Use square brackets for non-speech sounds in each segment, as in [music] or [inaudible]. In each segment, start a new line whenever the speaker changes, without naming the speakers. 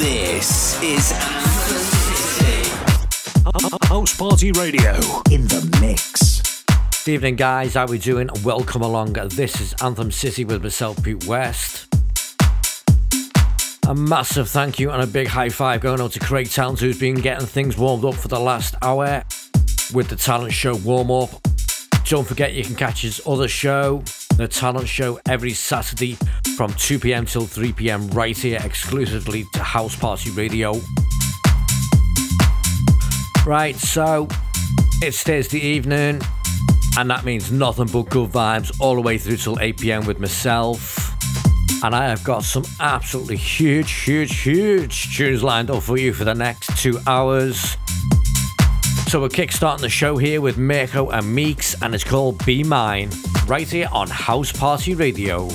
This is Anthem City.
House Party Radio in the mix.
Good evening, guys. How are we doing? Welcome along. This is Anthem City with myself, Pete West. A massive thank you and a big high five going out to Craig Towns, who's been getting things warmed up for the last hour with the talent show warm up. Don't forget you can catch his other show, The Talent Show, every Saturday from 2 pm till 3 pm, right here exclusively to House Party Radio. Right, so it's Thursday evening, and that means nothing but good vibes all the way through till 8 pm with myself. And I have got some absolutely huge, huge, huge tunes lined up for you for the next two hours. So we're kickstarting the show here with Mirko and Meex, and it's called Be Mine, right here on House Party Radio.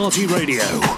Party Radio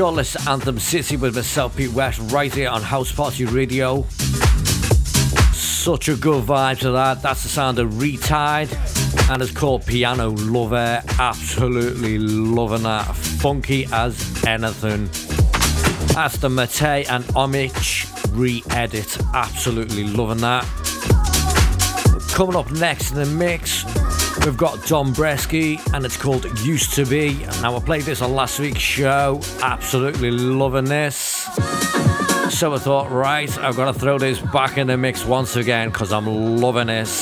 You're listening Anthem City with myself, Pete West, right here on House Party Radio. such a good vibe to that. That's the sound of Retide, and it's called Piano Lover. Absolutely loving that. Funky as anything. That's the Mate and Omich re edit. Absolutely loving that. Coming up next in the mix, we've got Don Bresky and it's called Used to Be. Now, I played this on last week's show. Absolutely loving this. So I thought, right, I've got to throw this back in the mix once again because I'm loving this.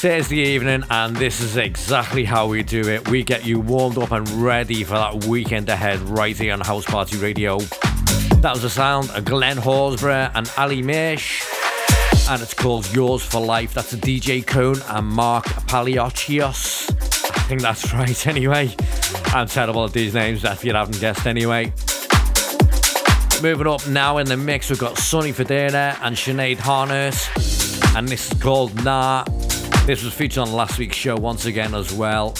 Thursday evening, and this is exactly how we do it. We get you warmed up and ready for that weekend ahead right here on House Party Radio. That was the sound of Glenn Horsburgh and Ali Mish, and it's called Yours for Life. That's a DJ Cone and Mark Paliocios. I think that's [laughs] right, anyway. I'm terrible at these names if you haven't guessed, anyway. Moving up now in the mix, we've got Sonny Fodera and Sinead Harnett, and this is called Nah. This was featured on last week's show once again as well.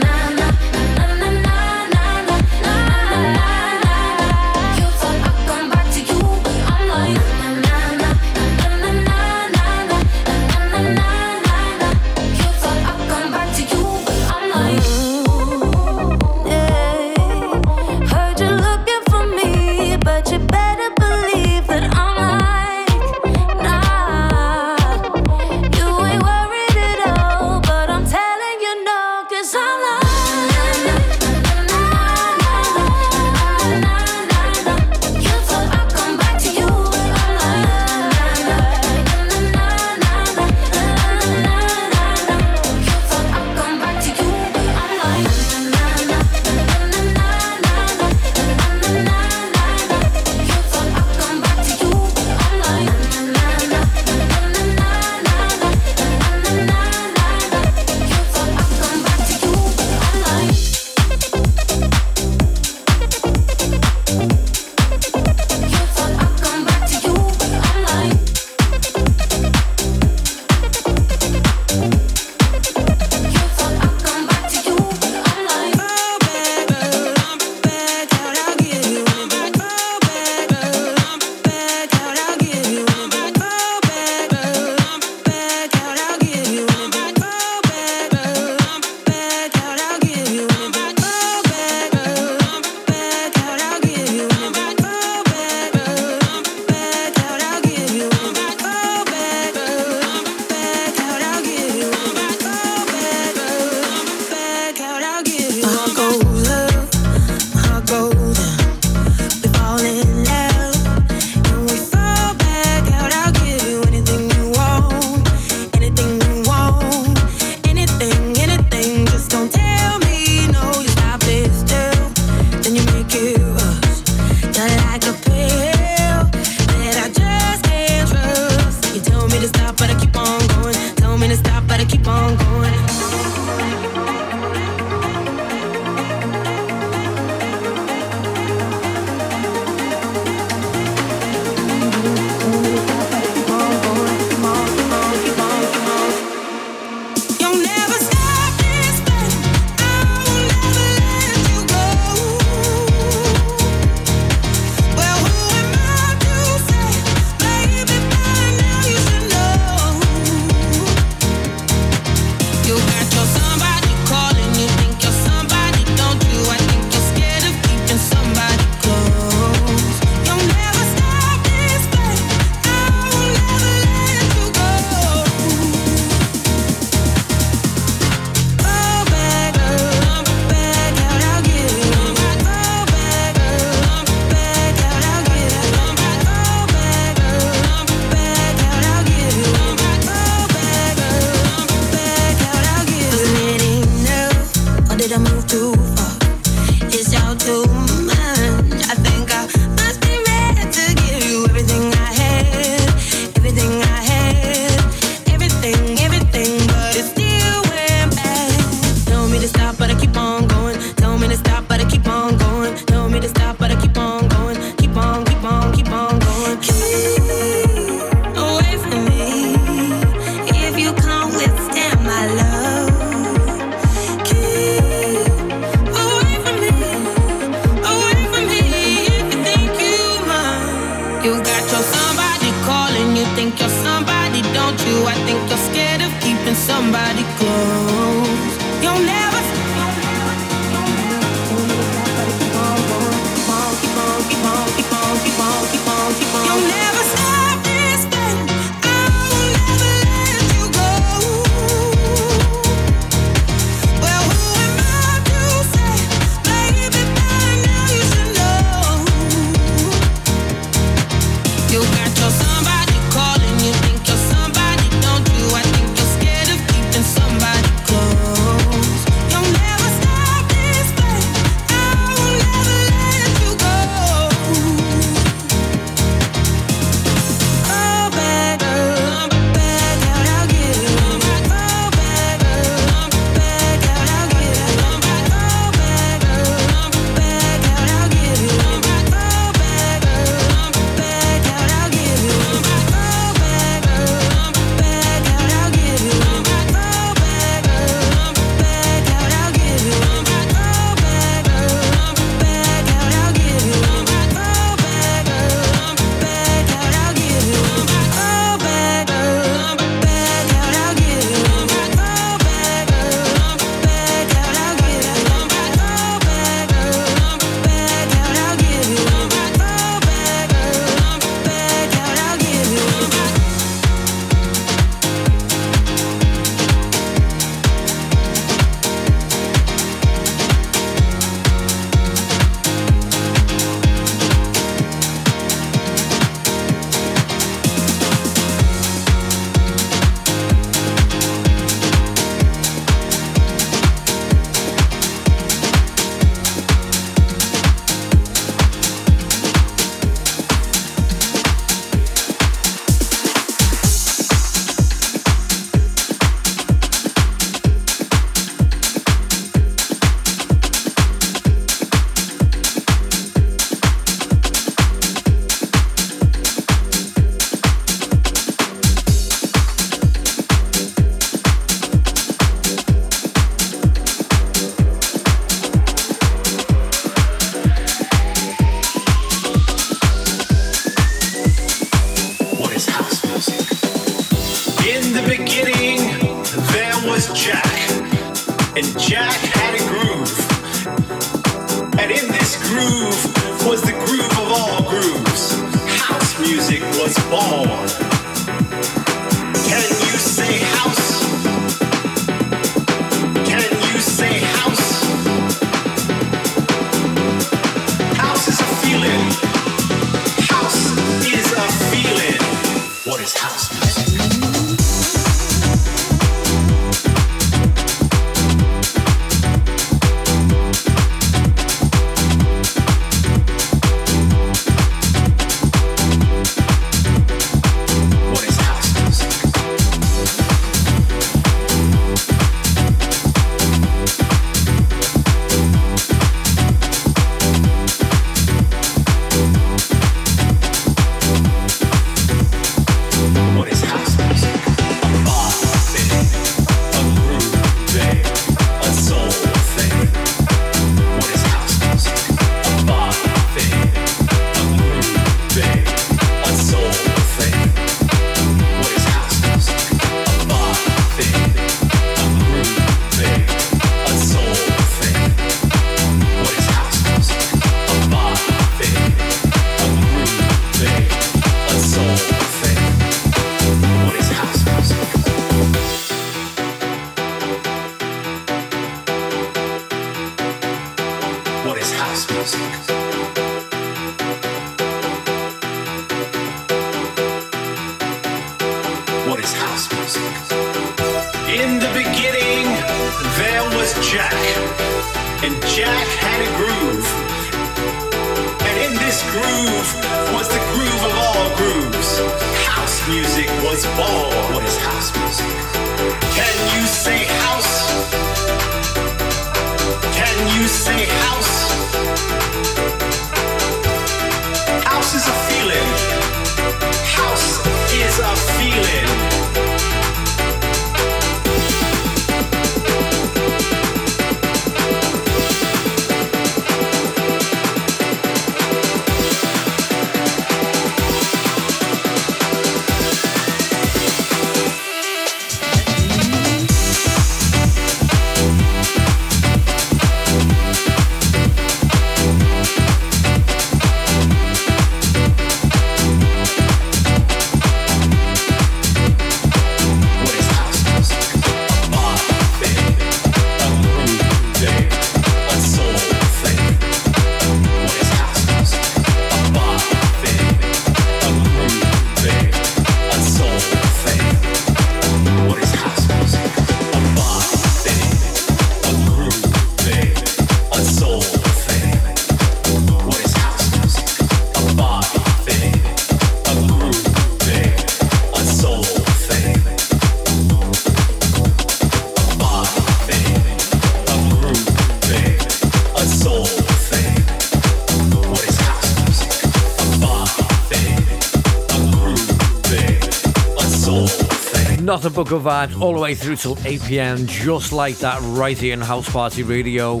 Nothing but good vibes all the way through till 8 pm, just like that, right here in House Party Radio.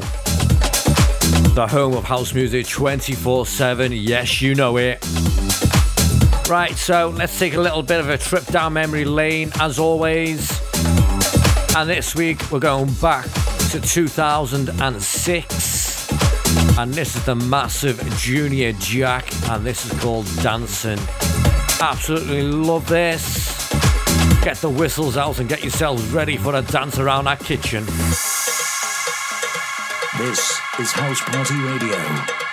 The home of house music 24 7. Yes, you know it. Right, so let's take a little bit of a trip down memory lane as always. And this week we're going back to 2006. And this is the massive Junior Jack, and this is called Dancing. Absolutely love this. Get the whistles out and get yourselves ready for a dance around our kitchen.
This is House Party Radio.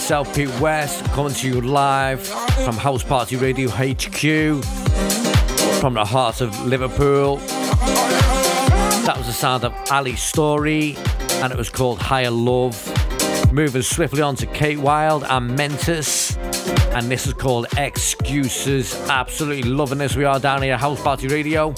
Myself, Pete West, coming to you live from House Party Radio HQ, from the heart of Liverpool. That was the sound of Ali's Story, and it was called Higher Love. Moving swiftly on to Kate Wild and Mentis, and this is called Excuses. Absolutely loving this. We are down here at House Party Radio.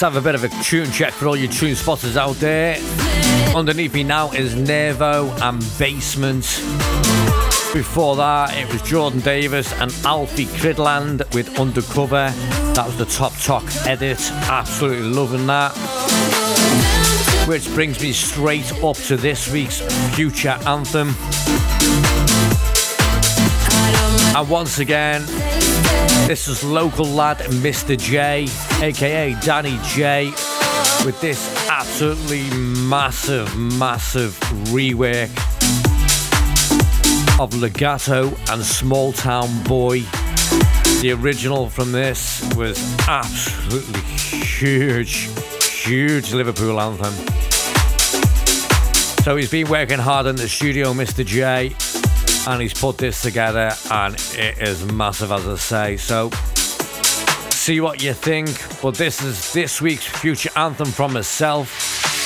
Let's have a bit of a tune check for all you tune spotters out there. Underneath me now is Nervo and Basement. Before that, it was Jordan Davis and Alfie Cridland with Undercover. That was the Top Talk edit. Absolutely loving that. Which brings me straight up to this week's future anthem. And once again, this is local lad Mr. J, aka Danny J, with this absolutely massive, massive rework of Legato and Small Town Boy. The original from this was absolutely huge, huge Liverpool anthem. So he's been working hard in the studio, Mr. J, and he's put this together, and it is massive, as I say. So see what you think. But this is this week's future anthem from myself.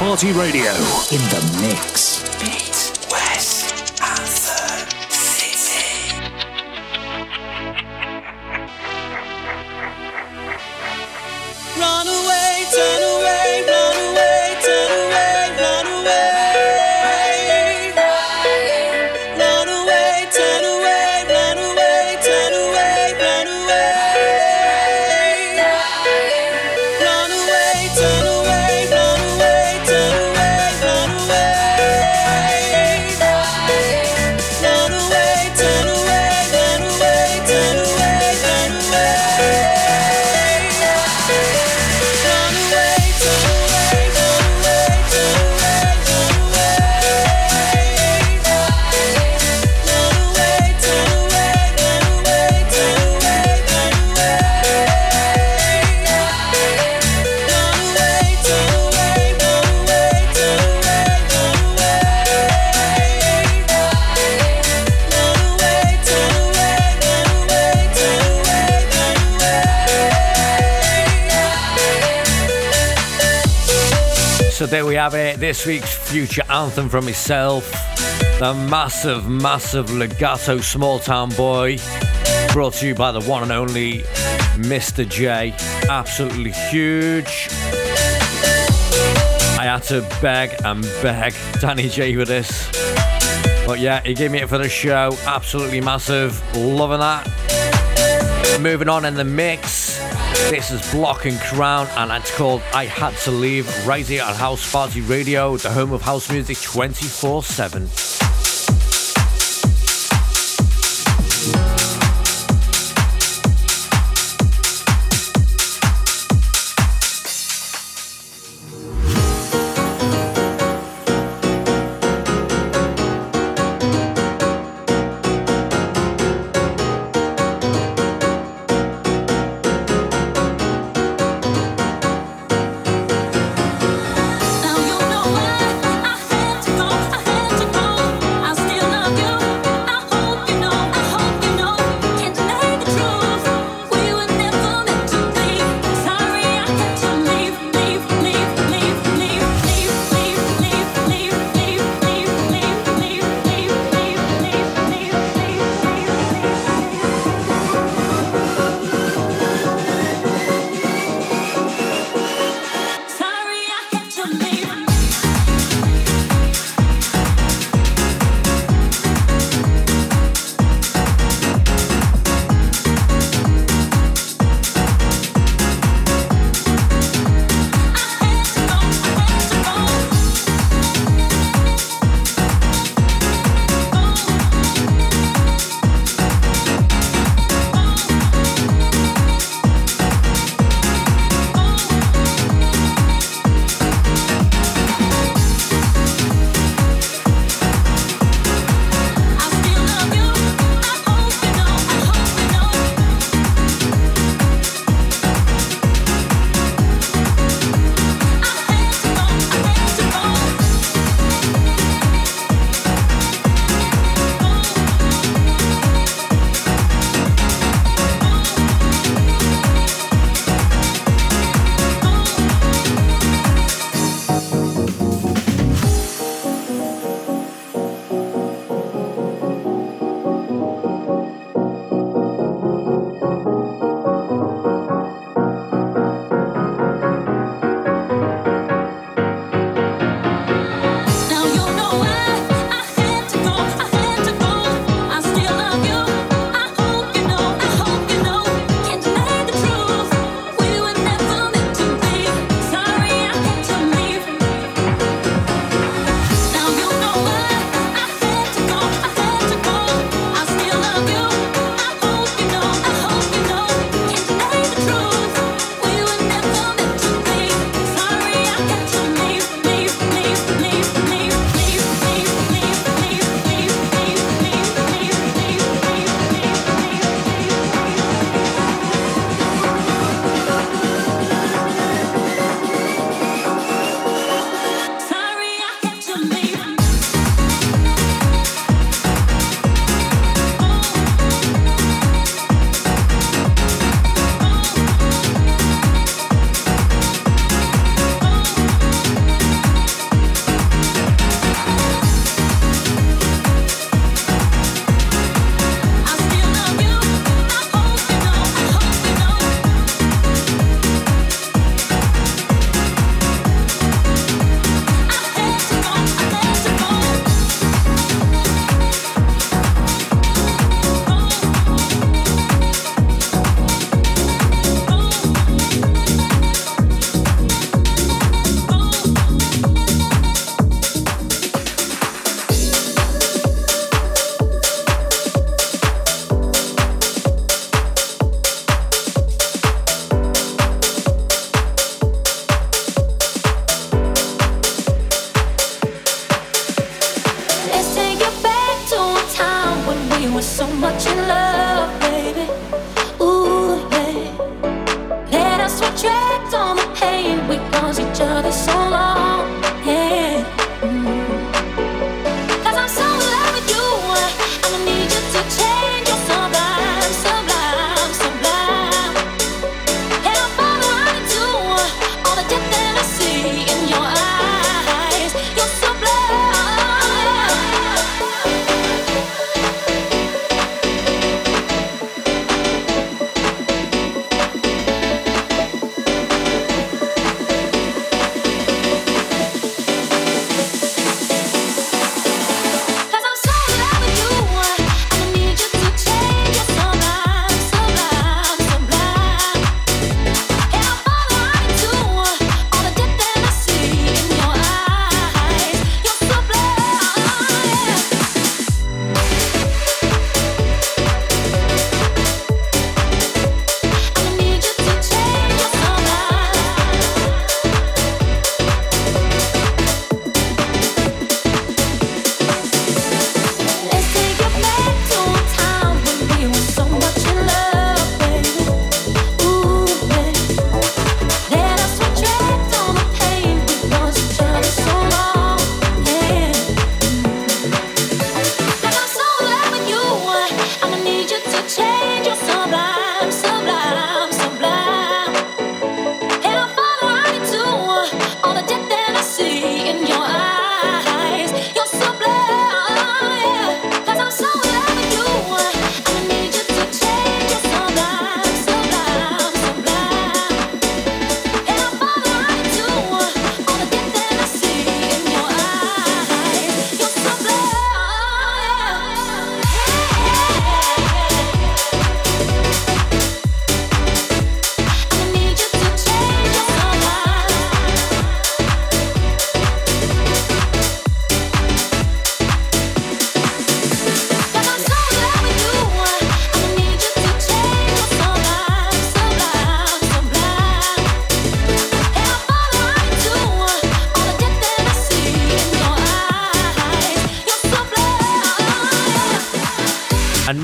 Party Radio. In the mix.
Have it. This week's future anthem from myself, the massive, massive legato small town boy, brought to you by the one and only Mr. J. Absolutely huge. I had to beg and beg Danny J for this. But yeah, he gave me it for the show. Absolutely massive. Loving that. Moving on in the mix. This is Block and Crown, and it's called I Had to Leave right here on House Party Radio, the home of house music 24 7.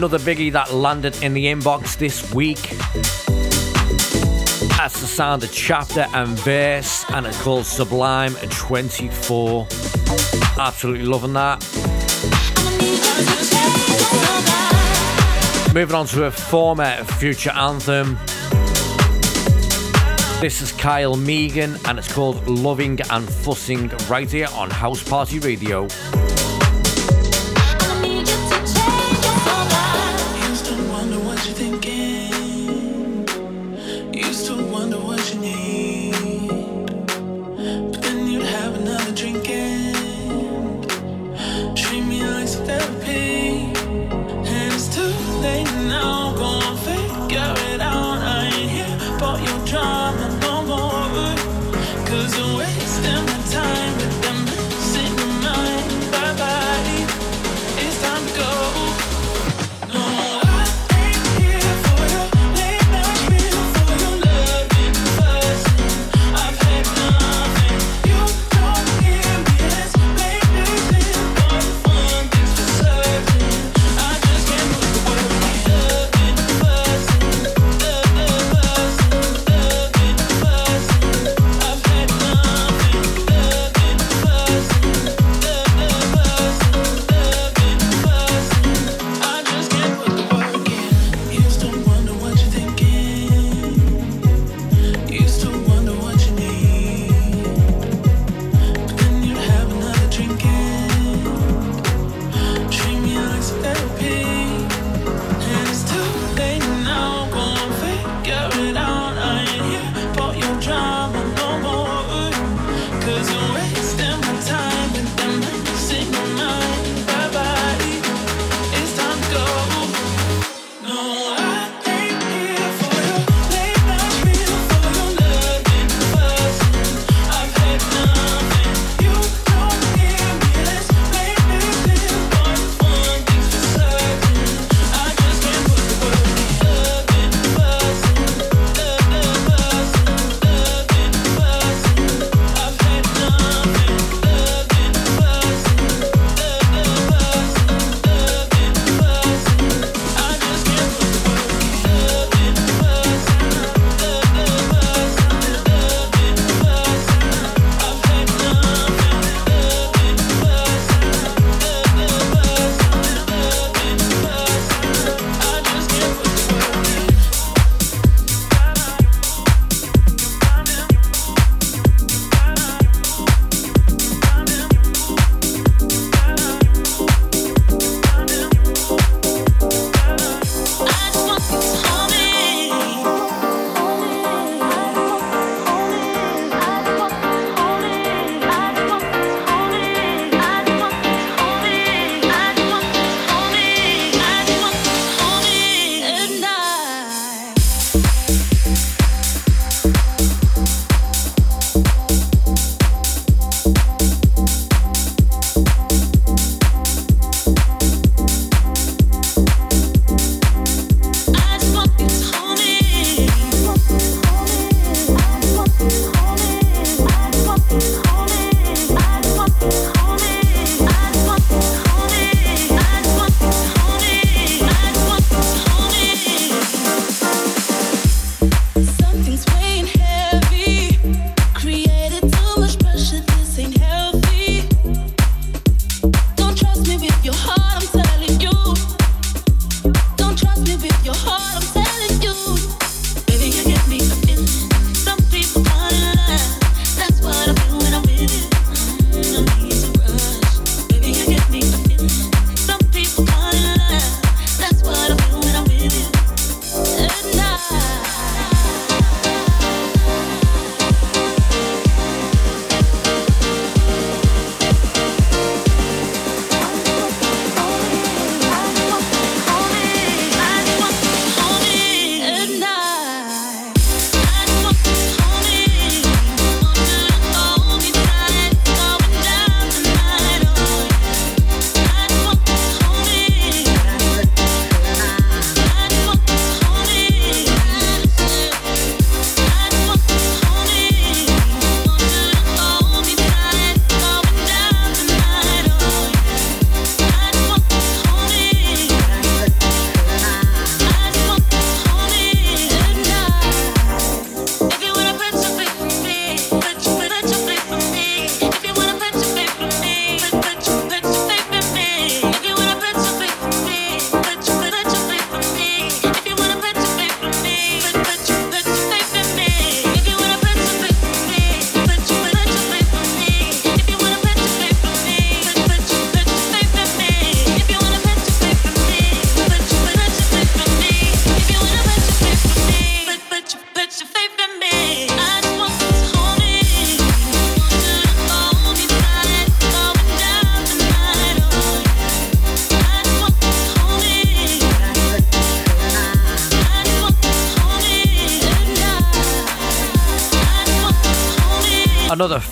Another biggie that landed in the inbox this week. That's the sound of chapter and verse, and it's called Sublime 24. Absolutely loving that. Moving on to a former future anthem. This is Kyle Megan, and it's called Loving and Fussing right here on House Party Radio.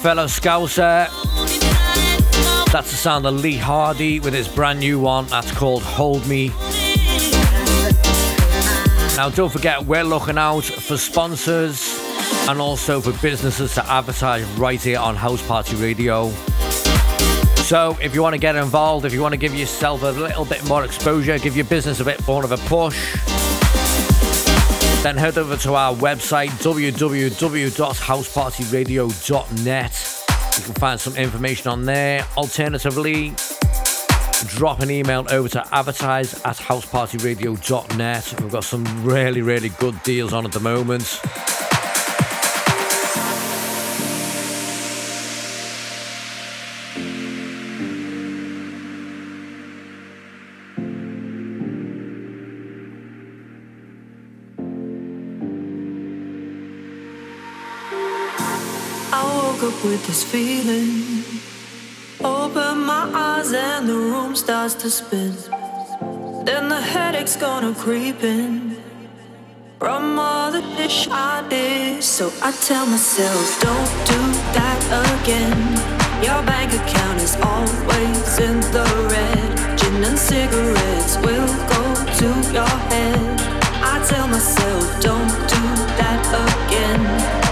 Fellow Scouser. That's the sound of Lee Hardy with his brand new one. That's called Hold Me. Now, don't forget, we're looking out for sponsors and also for businesses to advertise right here on House Party Radio. So, if you want to get involved, if you want to give yourself a little bit more exposure, give your business a bit more of a push, then head over to our website www.housepartyradio.net. You can find some information on there. Alternatively, drop an email over to advertise at housepartyradio.net. We've got some really, really good deals on at the moment.
This feeling. Open my eyes and the room starts to spin. Then the headache's gonna creep in from all the dish I did. So I tell myself, don't do that again. Your bank account is always in the red. Gin and cigarettes will go to your head. I tell myself, don't do that again.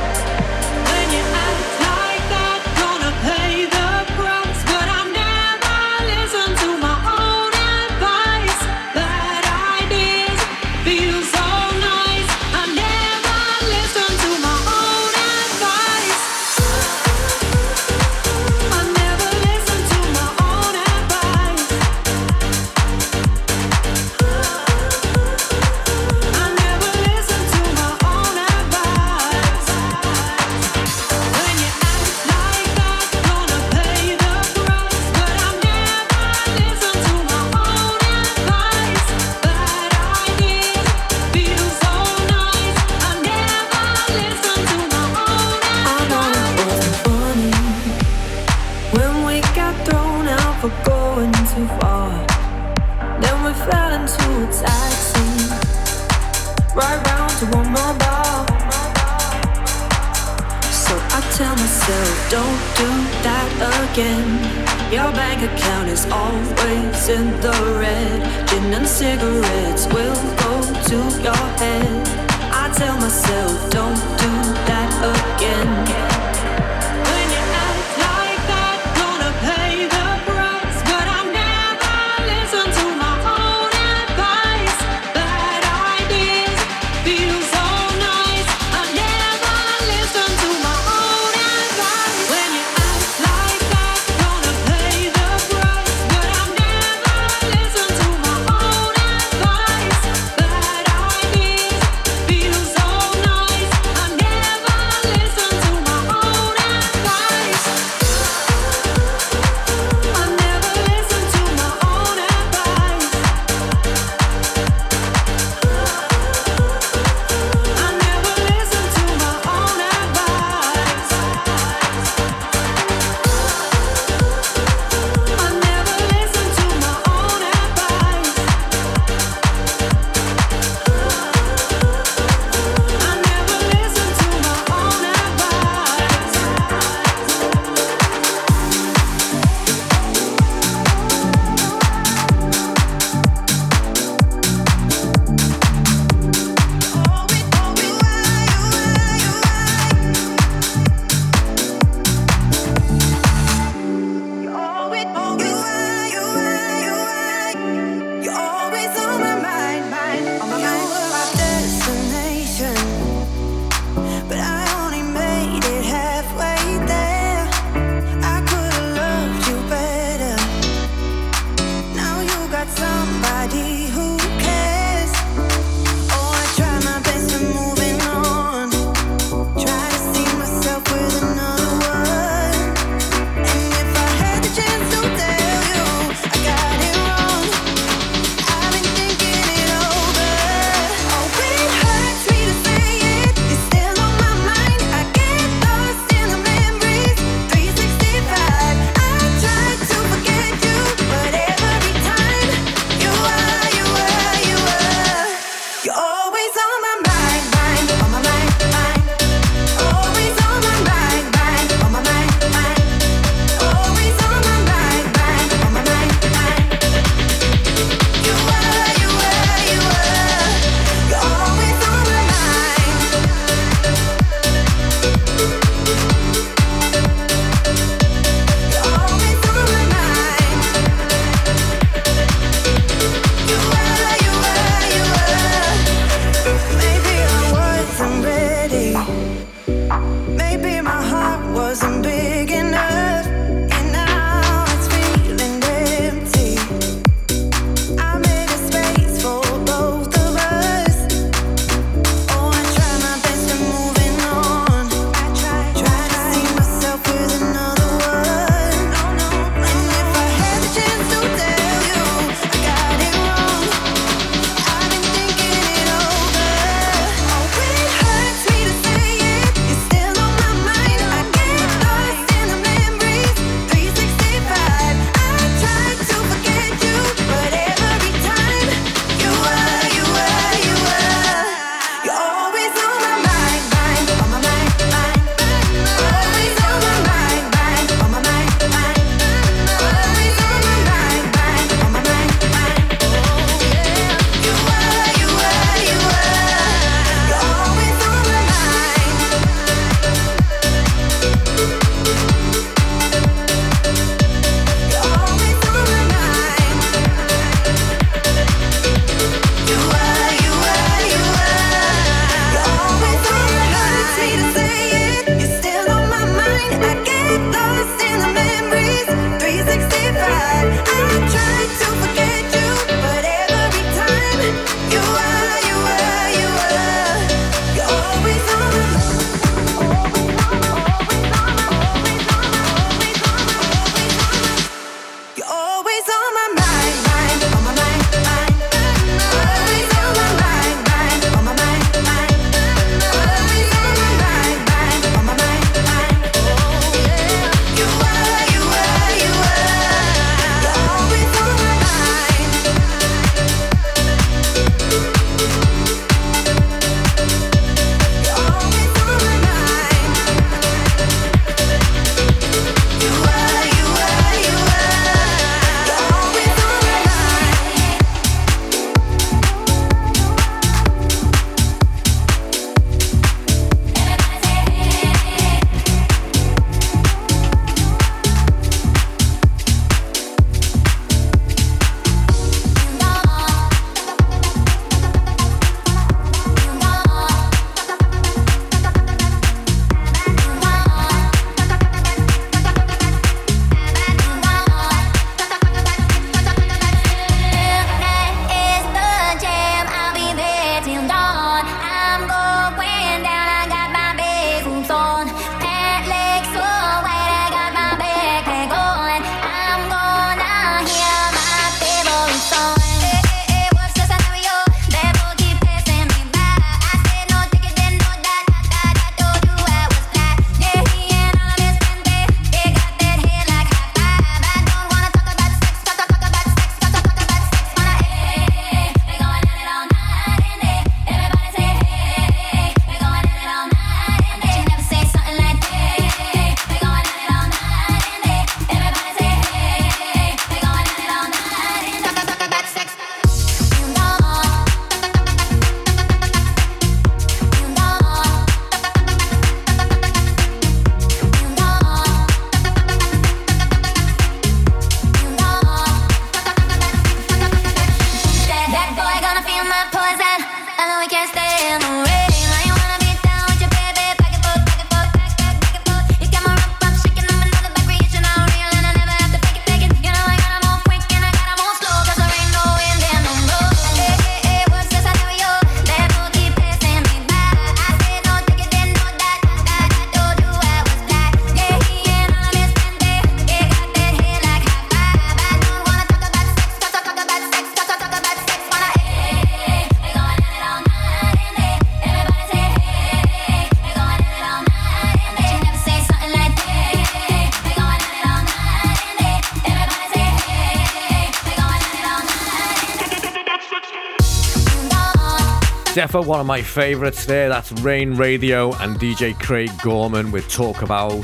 Defo, one of my favourites there. That's Rain Radio and DJ Craig Gorman with Talk About.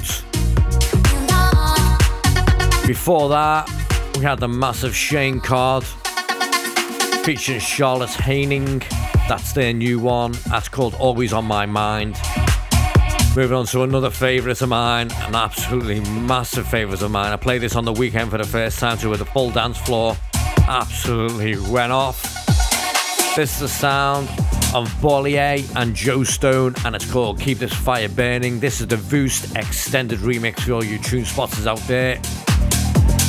Before that, we had the massive Shane Codd featuring Charlotte Haining. That's their new one. That's called Always on My Mind. Moving on to another favourite of mine, an absolutely massive favourite of mine. I played this on the weekend for the first time to with a full dance floor. Absolutely went off. This is the sound
of Bolier and Joe Stone, and it's called Keep This Fire Burning. This is the Voost extended remix for all you tune spotters out there.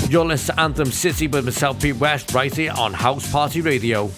You're listening to Anthem City with myself, Pete West, right here on House Party Radio.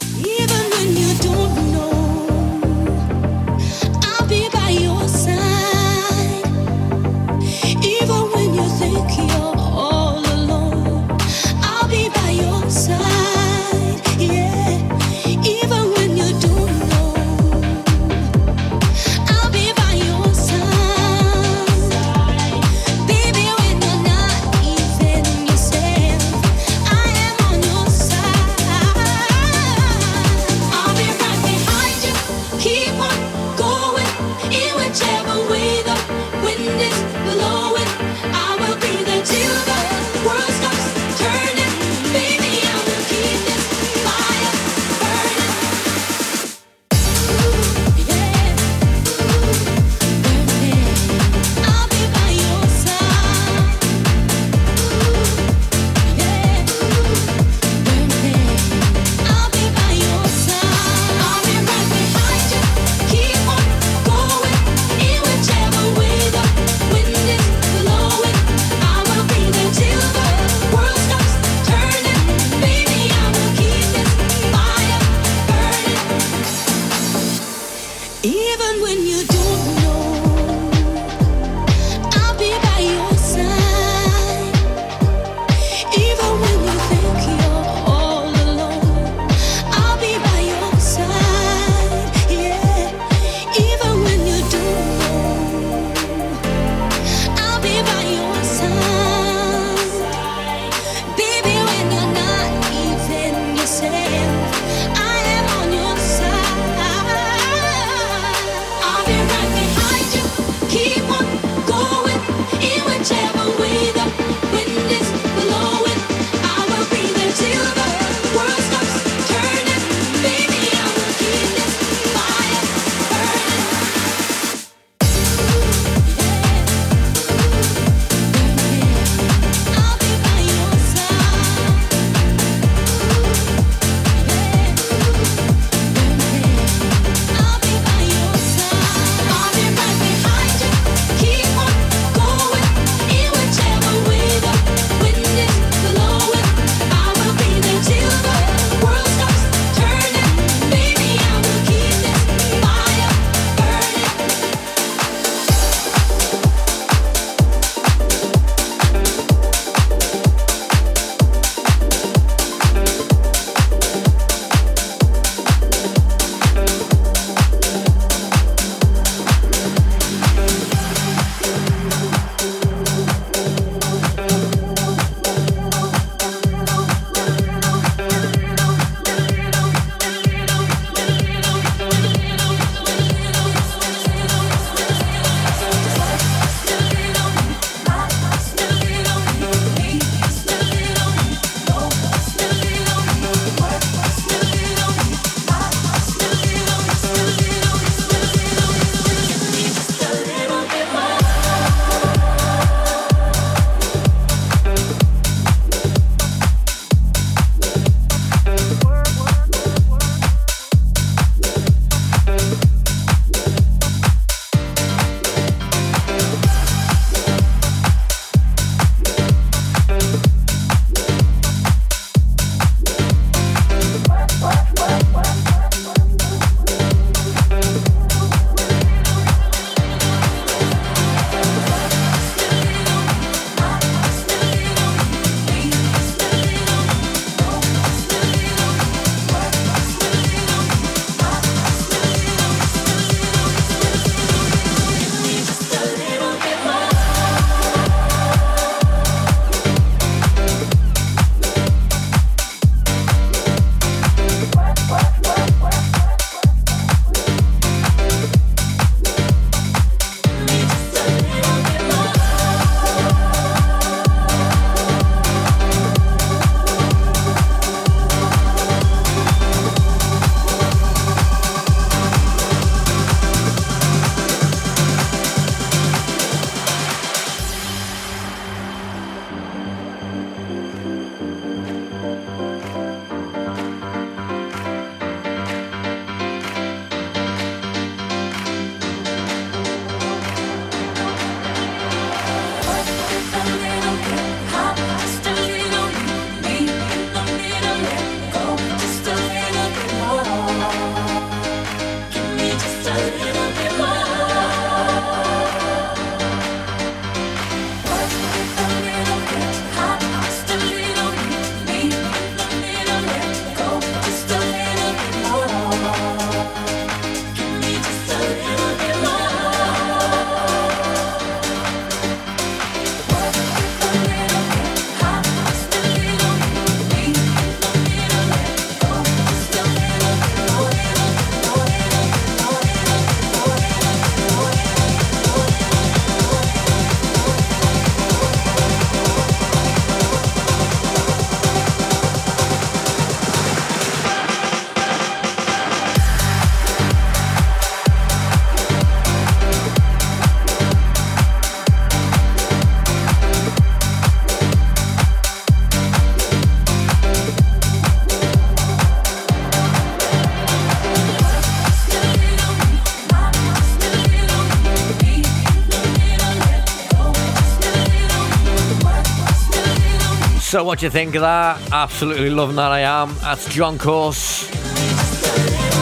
So, what do you think of that? Absolutely loving that I am. That's John Course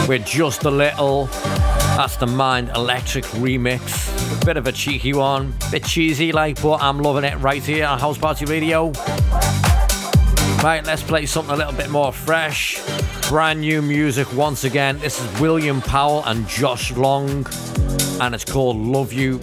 with Just a Little. That's the Mind Electric remix. A bit of a cheeky one, bit cheesy like, but I'm loving it right here on House Party Radio. Right, let's play something a little bit more fresh. Brand new music once again. This is William Powell and Josh Long, and it's called Love You.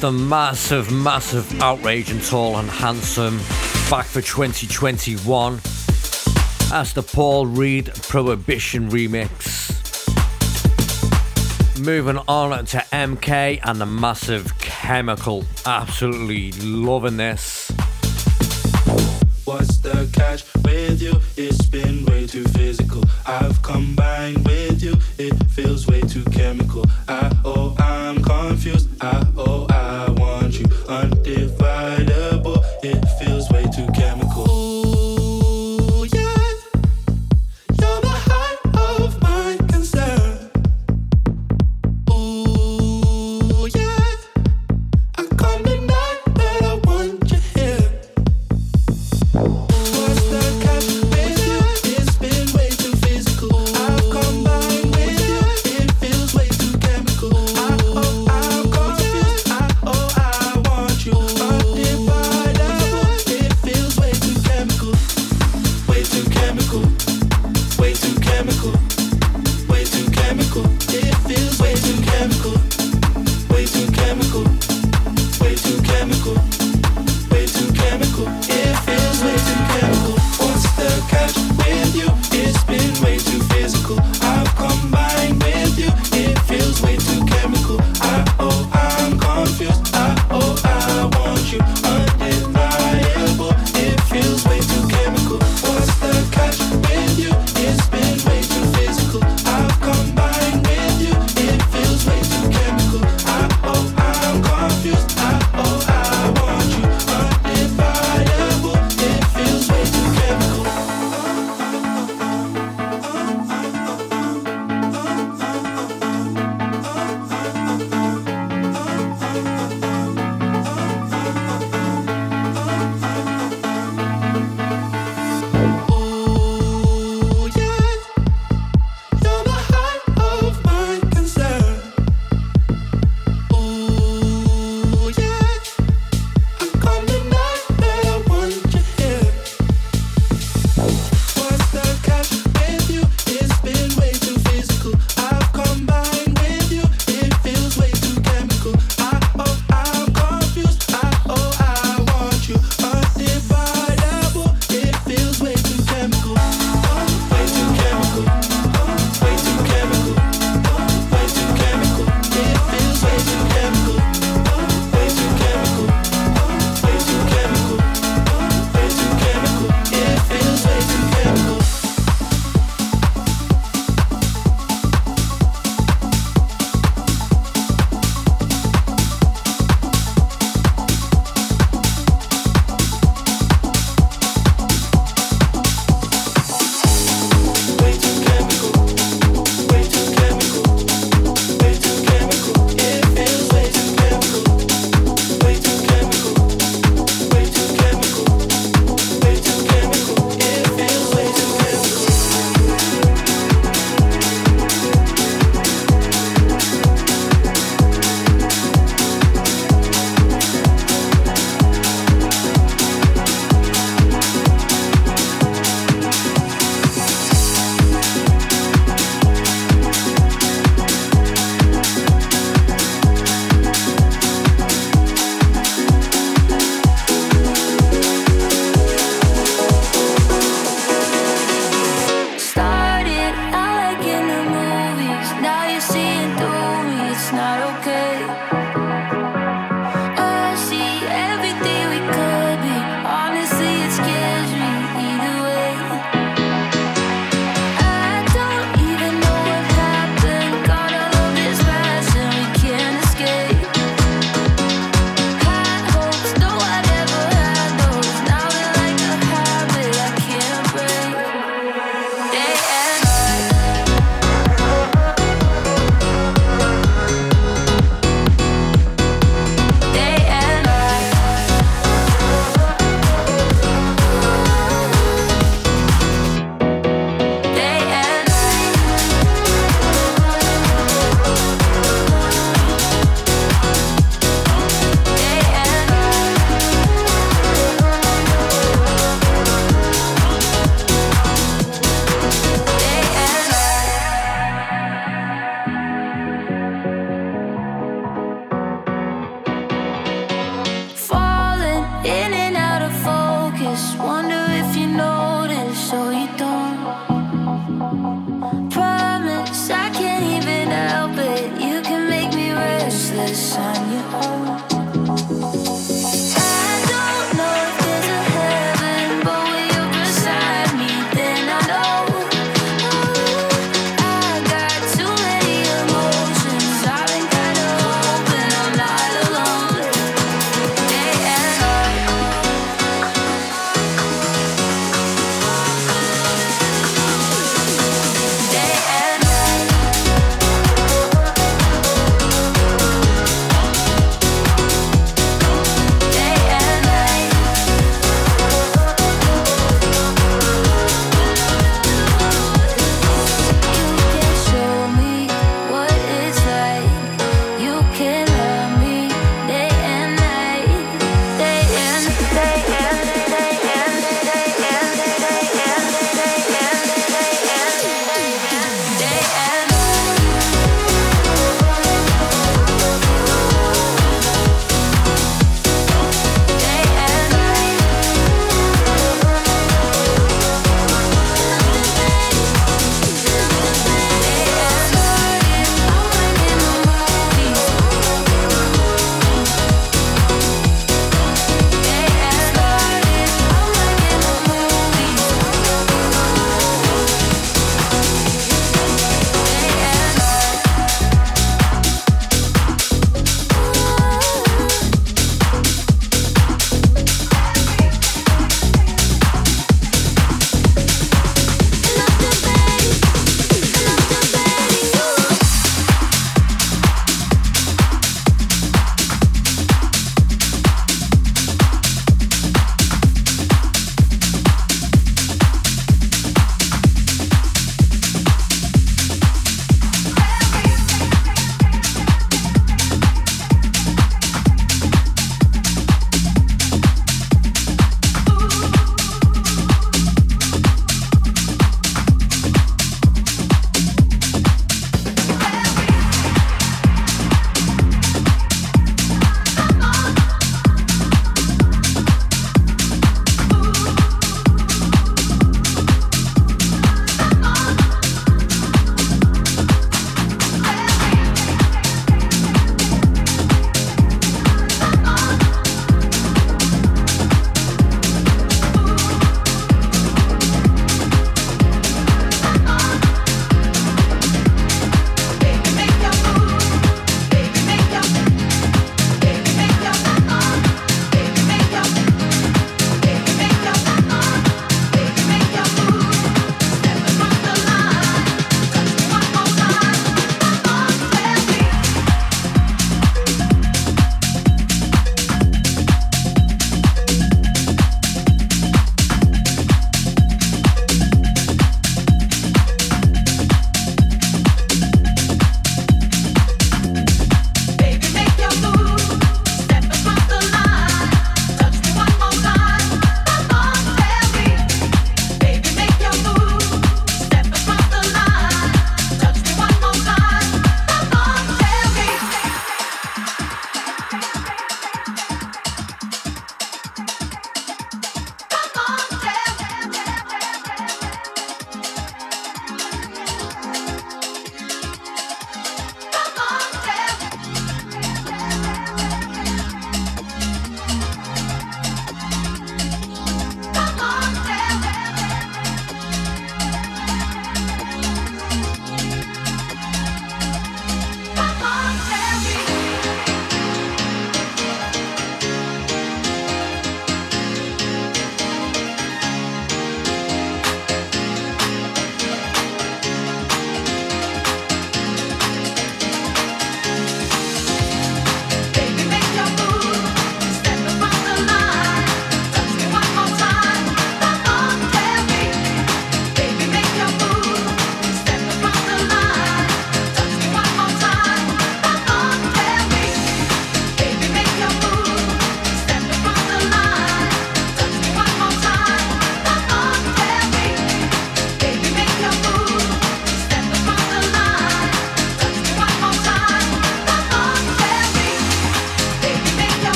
the massive, massive outrage and tall and handsome back for 2021. That's the Paul Reed Prohibition remix. Moving on to MK and the massive chemical. Absolutely loving this.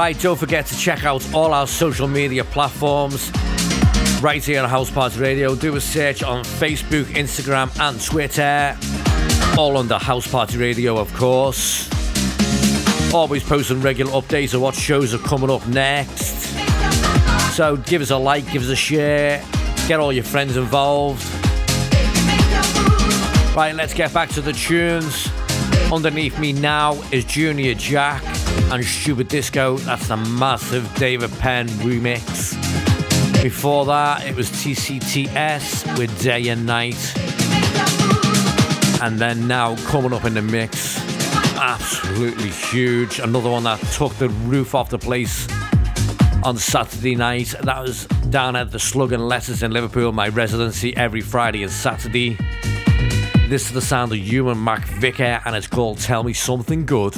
Right, don't forget to check out all our social media platforms right here on House Party Radio. Do a search on Facebook, Instagram, and Twitter. All under House Party Radio, of course. Always posting regular updates of what shows are coming up next. So give us a like, give us a share, get all your friends involved. Right, let's get back to the tunes. Underneath me now is Junior Jack and Stupid Disco. That's the massive David Penn remix. Before that, it was TCTS with Day and Night. And then now coming up in the mix, absolutely huge. Another one that took the roof off the place on Saturday night. That was down at the Slug and Lettuce in Liverpool, my residency every Friday and Saturday. This is the sound of Human Mac McVicker and it's called Tell Me Something Good.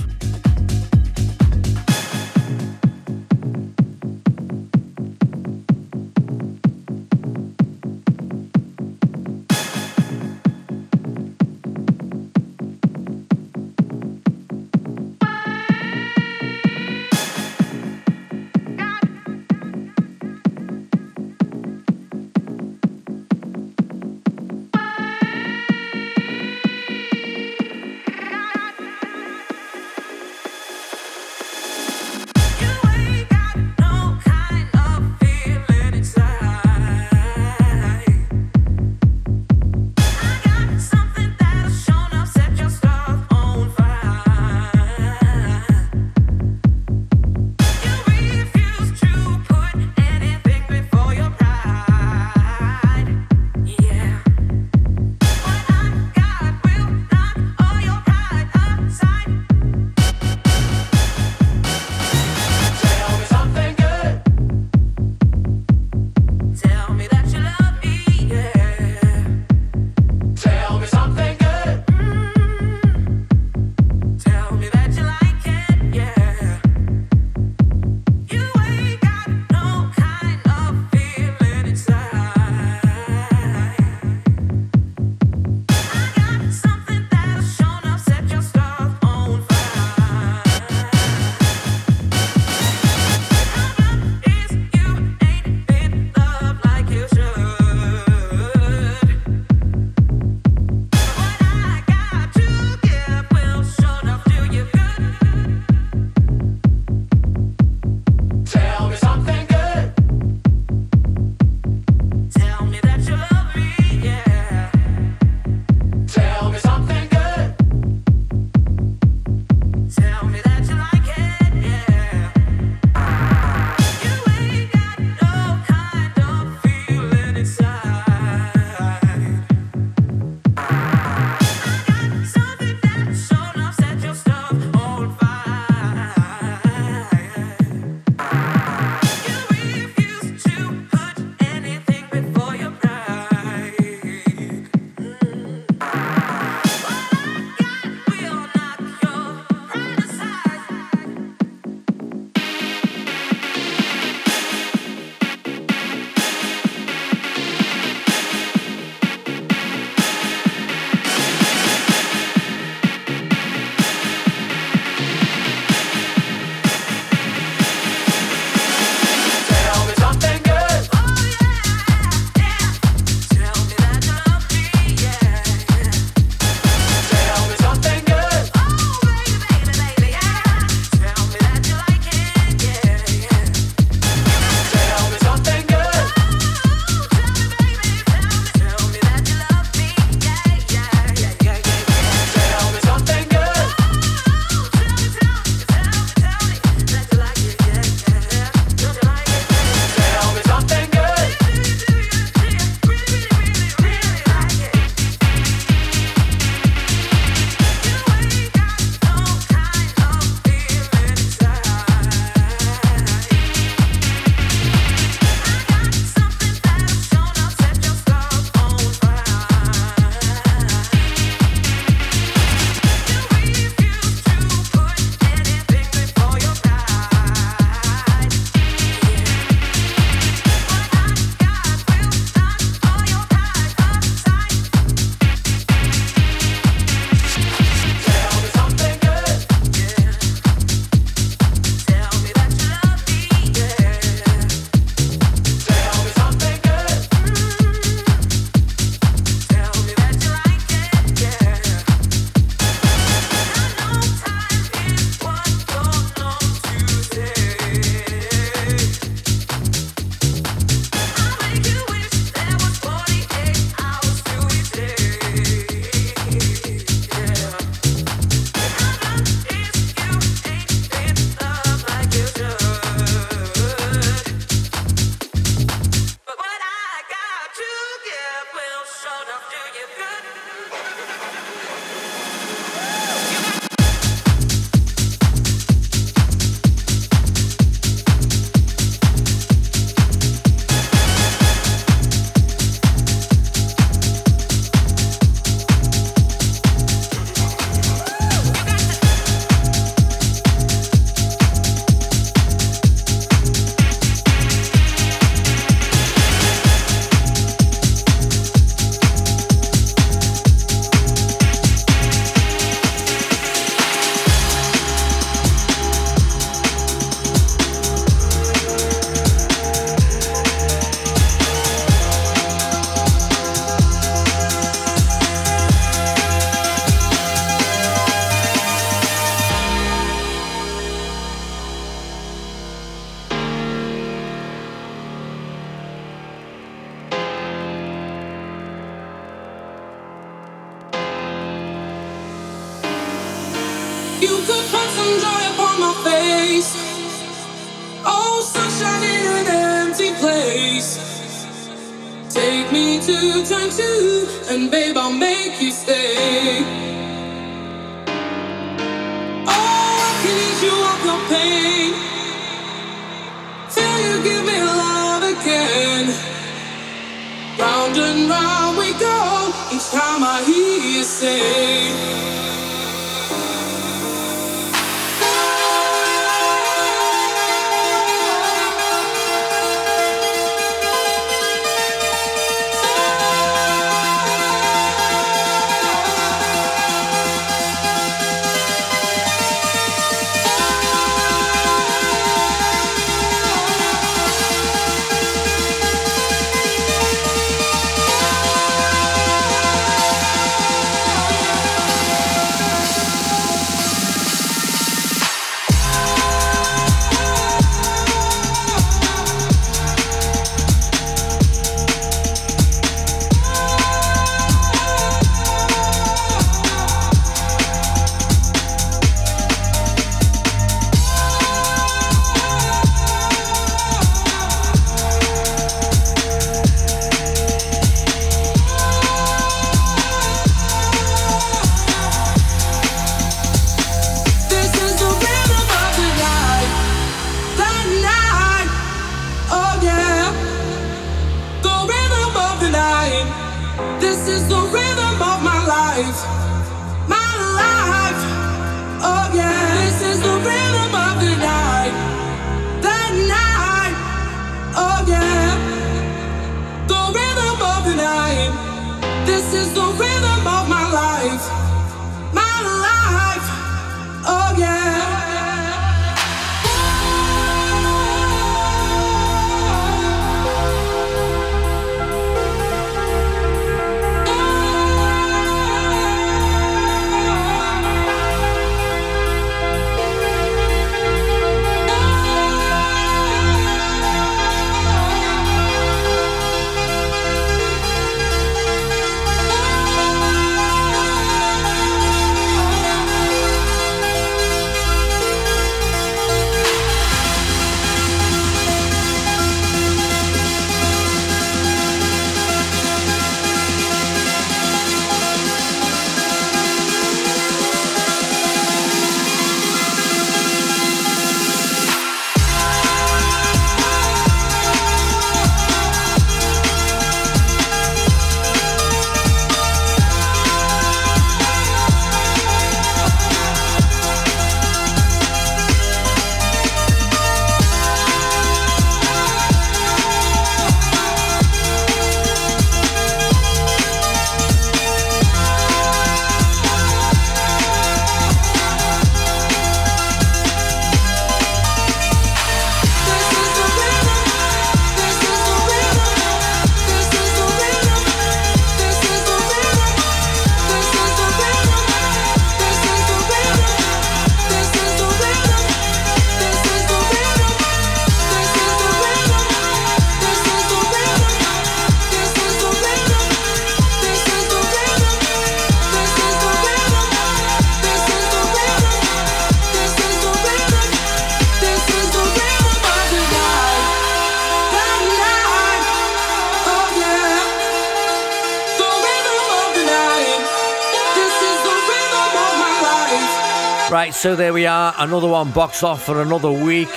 So there we are. Another one boxed off for another week.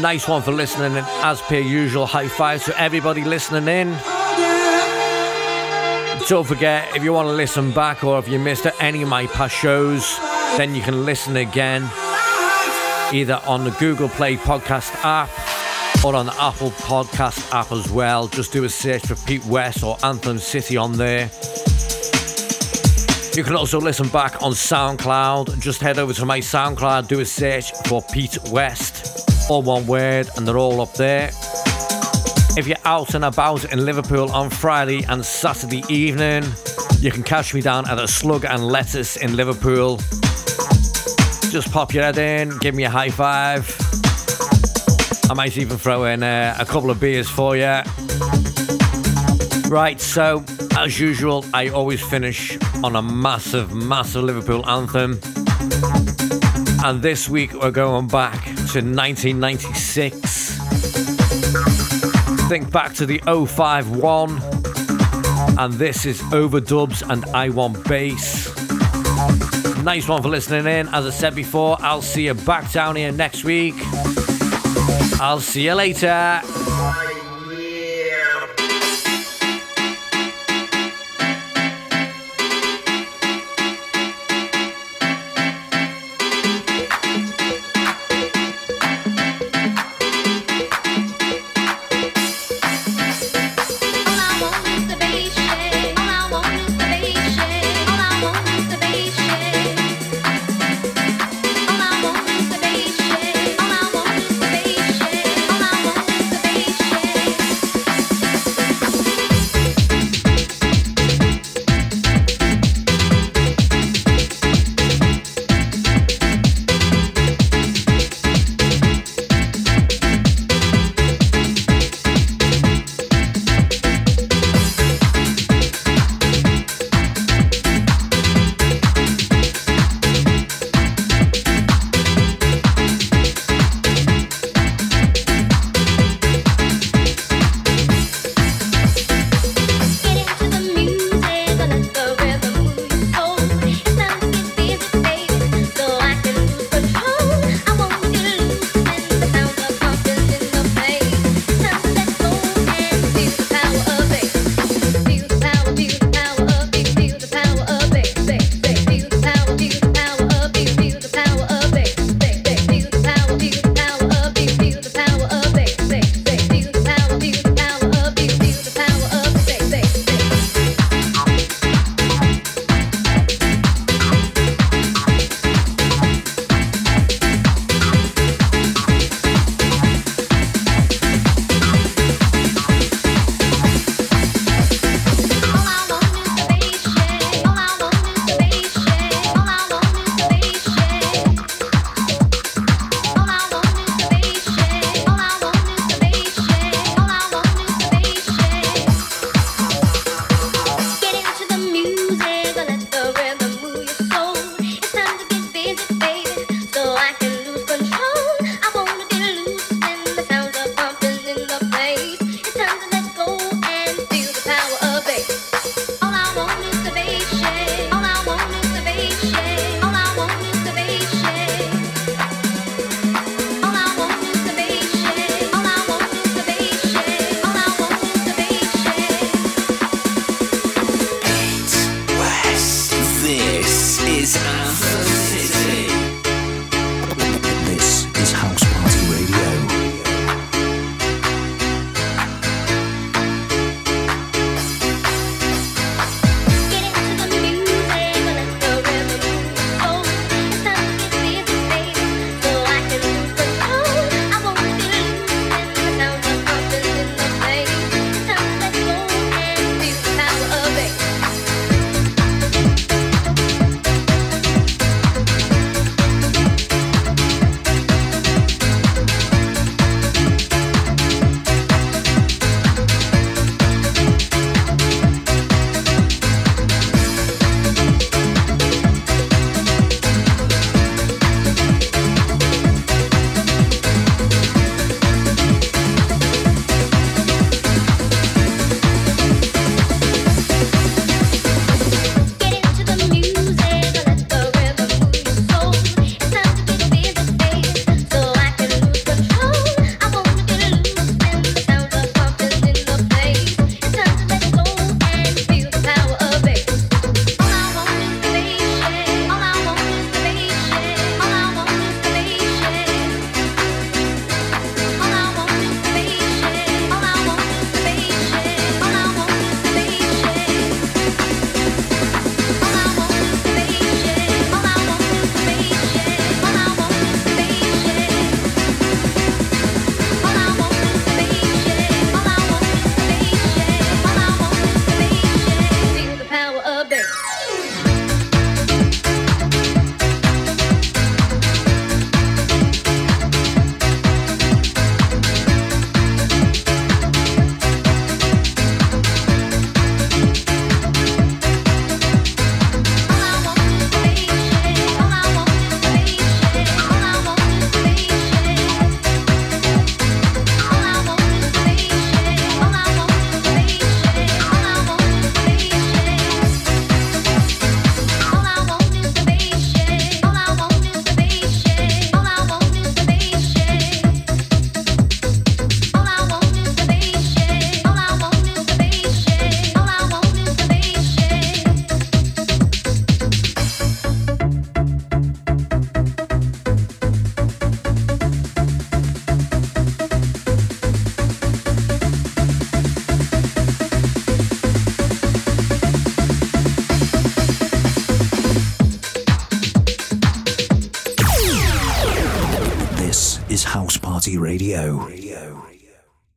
Nice one for listening in. As per usual, high five to everybody listening in. Don't forget, if you want to listen back or if you missed any of my past shows, then you can listen again either on the Google Play Podcast app or on the Apple Podcast app as well. Just do a search for Pete West or Anthem City on there. You can also listen back on SoundCloud. Just head over to my SoundCloud, do a search for Pete West, all one word, and they're all up there. If you're out and about in Liverpool on Friday and Saturday evening, you can catch me down at a Slug and Lettuce in Liverpool. Just pop your head in, give me a high five. I might even throw in uh, a couple of beers for you. Right, so as usual, I always finish on a massive, massive Liverpool anthem. And this week we're going back to 1996. Think back to the 051. And this is Overdubs and I Want Bass. Nice one for listening in. As I said before, I'll see you back down here next week. I'll see you later.
Radio.